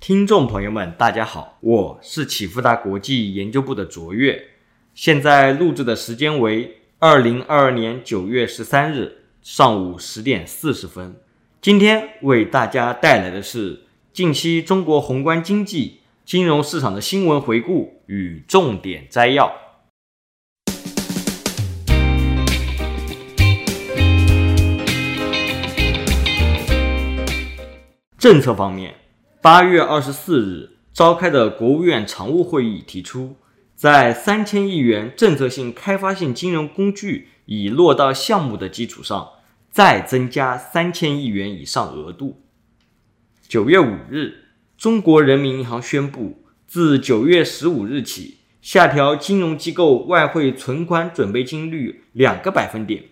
听众朋友们，大家好，我是启富达国际研究部的卓越，现在录制的时间为二零二二年九月十三日上午十点四十分。今天为大家带来的是近期中国宏观经济、金融市场的新闻回顾与重点摘要。政策方面。八月二十四日召开的国务院常务会议提出，在三千亿元政策性开发性金融工具已落到项目的基础上，再增加三千亿元以上额度。九月五日，中国人民银行宣布，自九月十五日起，下调金融机构外汇存款准备金率两个百分点，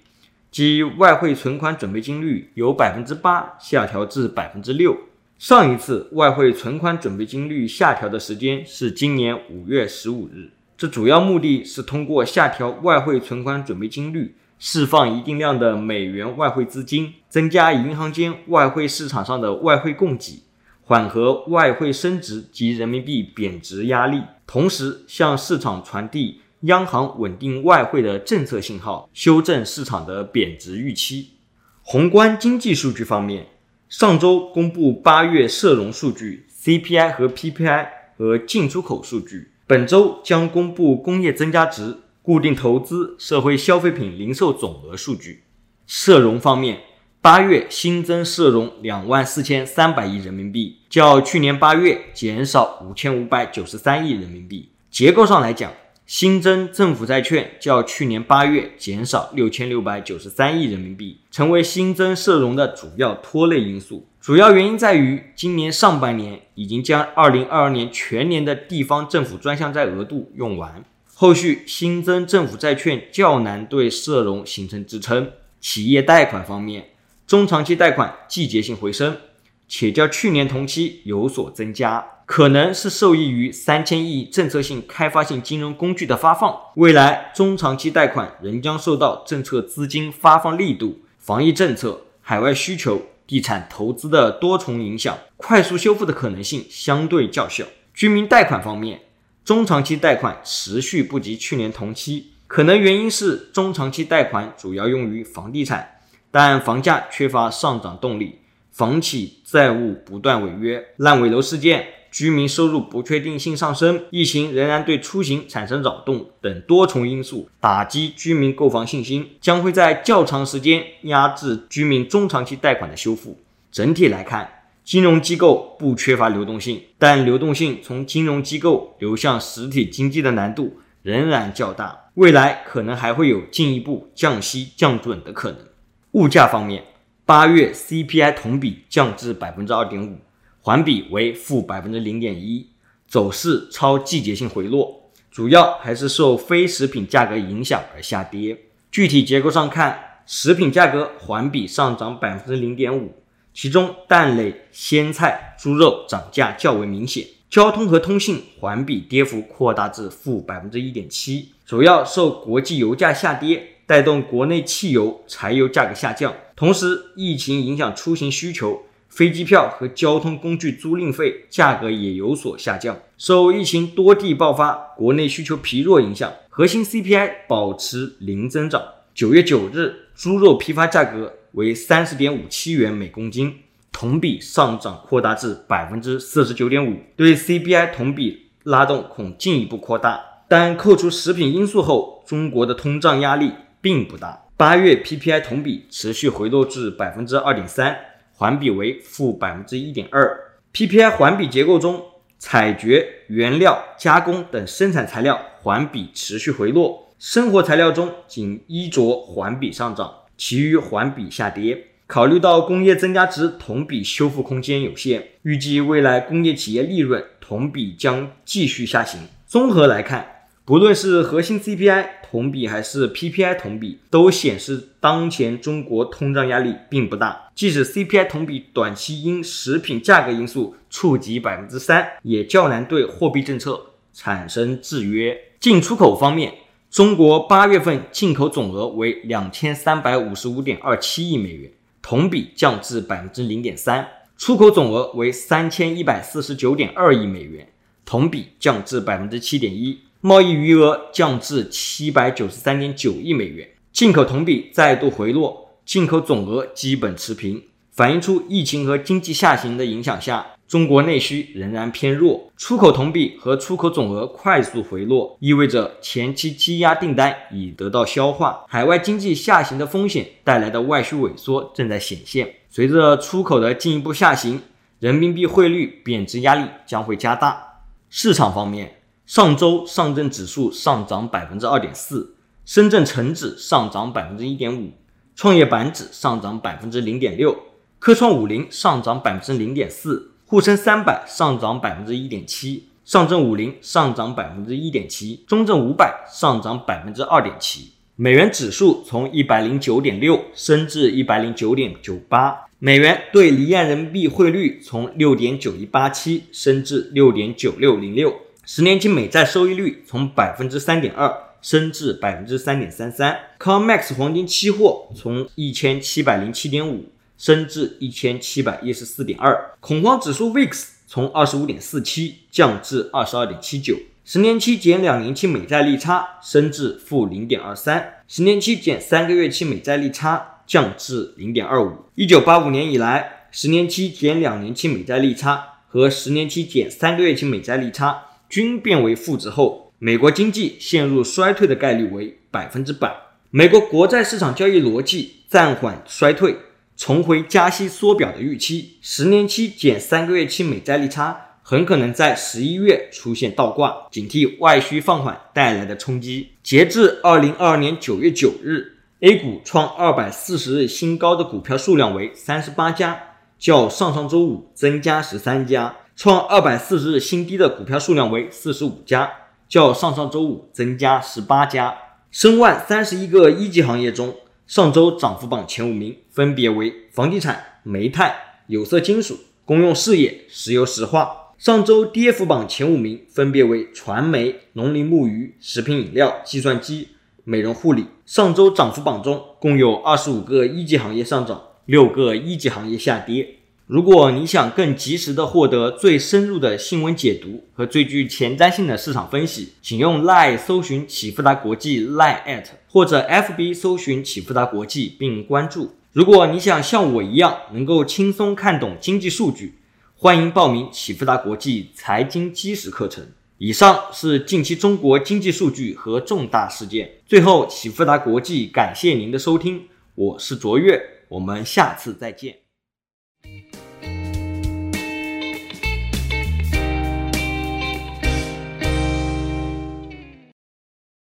即外汇存款准备金率由百分之八下调至百分之六。上一次外汇存款准备金率下调的时间是今年五月十五日，这主要目的是通过下调外汇存款准备金率，释放一定量的美元外汇资金，增加银行间外汇市场上的外汇供给，缓和外汇升值及人民币贬值压力，同时向市场传递央行稳定外汇的政策信号，修正市场的贬值预期。宏观经济数据方面。上周公布八月社融数据、CPI 和 PPI 和进出口数据。本周将公布工业增加值、固定投资、社会消费品零售总额数据。社融方面，八月新增社融两万四千三百亿人民币，较去年八月减少五千五百九十三亿人民币。结构上来讲，新增政府债券较去年八月减少六千六百九十三亿人民币，成为新增社融的主要拖累因素。主要原因在于，今年上半年已经将二零二二年全年的地方政府专项债额度用完，后续新增政府债券较难对社融形成支撑。企业贷款方面，中长期贷款季节性回升，且较去年同期有所增加。可能是受益于三千亿政策性开发性金融工具的发放，未来中长期贷款仍将受到政策资金发放力度、防疫政策、海外需求、地产投资的多重影响，快速修复的可能性相对较小。居民贷款方面，中长期贷款持续不及去年同期，可能原因是中长期贷款主要用于房地产，但房价缺乏上涨动力，房企债务不断违约、烂尾楼事件。居民收入不确定性上升，疫情仍然对出行产生扰动等多重因素打击居民购房信心，将会在较长时间压制居民中长期贷款的修复。整体来看，金融机构不缺乏流动性，但流动性从金融机构流向实体经济的难度仍然较大，未来可能还会有进一步降息降准的可能。物价方面，八月 CPI 同比降至百分之二点五。环比为负百分之零点一，走势超季节性回落，主要还是受非食品价格影响而下跌。具体结构上看，食品价格环比上涨百分之零点五，其中蛋类、鲜菜、猪肉涨价较为明显。交通和通信环比跌幅扩大至负百分之一点七，主要受国际油价下跌带动国内汽油、柴油价格下降，同时疫情影响出行需求。飞机票和交通工具租赁费价格也有所下降。受疫情多地爆发、国内需求疲弱影响，核心 CPI 保持零增长。九月九日，猪肉批发价格为三十点五七元每公斤，同比上涨扩大至百分之四十九点五，对 CPI 同比拉动恐进一步扩大。但扣除食品因素后，中国的通胀压力并不大。八月 PPI 同比持续回落至百分之二点三。环比为负百分之一点二，PPI 环比结构中，采掘、原料、加工等生产材料环比持续回落，生活材料中仅衣着环比上涨，其余环比下跌。考虑到工业增加值同比修复空间有限，预计未来工业企业利润同比将继续下行。综合来看。不论是核心 CPI 同比还是 PPI 同比，都显示当前中国通胀压力并不大。即使 CPI 同比短期因食品价格因素触及百分之三，也较难对货币政策产生制约。进出口方面，中国八月份进口总额为两千三百五十五点二七亿美元，同比降至百分之零点三。出口总额为三千一百四十九点二亿美元，同比降至百分之七点一，贸易余额降至七百九十三点九亿美元，进口同比再度回落，进口总额基本持平，反映出疫情和经济下行的影响下。中国内需仍然偏弱，出口同比和出口总额快速回落，意味着前期积压订单已得到消化，海外经济下行的风险带来的外需萎缩正在显现。随着出口的进一步下行，人民币汇率贬值压力将会加大。市场方面，上周上证指数上涨百分之二点四，深圳成指上涨百分之一点五，创业板指上涨百分之零点六，科创五零上涨百分之零点四。沪深三百上涨百分之一点七，上证五零上涨百分之一点七，中证五百上涨百分之二点七。美元指数从一百零九点六升至一百零九点九八，美元对离岸人民币汇率从六点九一八七升至六点九六零六，十年期美债收益率从百分之三点二升至百分之三点三三，COMEX 黄金期货从一千七百零七点五。升至一千七百一十四点二，恐慌指数 VIX 从二十五点四七降至二十二点七九，十年期减两年期美债利差升至负零点二三，十年期减三个月期美债利差降至零点二五。一九八五年以来，十年期减两年期美债利差和十年期减三个月期美债利差均变为负值后，美国经济陷入衰退的概率为百分之百。美国国债市场交易逻辑暂缓衰退。重回加息缩表的预期，十年期减三个月期美债利差很可能在十一月出现倒挂，警惕外需放缓带来的冲击。截至二零二二年九月九日，A 股创二百四十日新高的股票数量为三十八家，较上上周五增加十三家；创二百四十日新低的股票数量为四十五家，较上上周五增加十八家。申万三十一个一级行业中。上周涨幅榜前五名分别为房地产、煤炭、有色金属、公用事业、石油石化。上周跌幅榜前五名分别为传媒、农林牧渔、食品饮料、计算机、美容护理。上周涨幅榜中共有二十五个一级行业上涨，六个一级行业下跌。如果你想更及时的获得最深入的新闻解读和最具前瞻性的市场分析，请用 Line 搜寻启富达国际 Line at 或者 FB 搜寻启富达国际并关注。如果你想像我一样能够轻松看懂经济数据，欢迎报名启富达国际财经基石课程。以上是近期中国经济数据和重大事件。最后，启富达国际感谢您的收听，我是卓越，我们下次再见。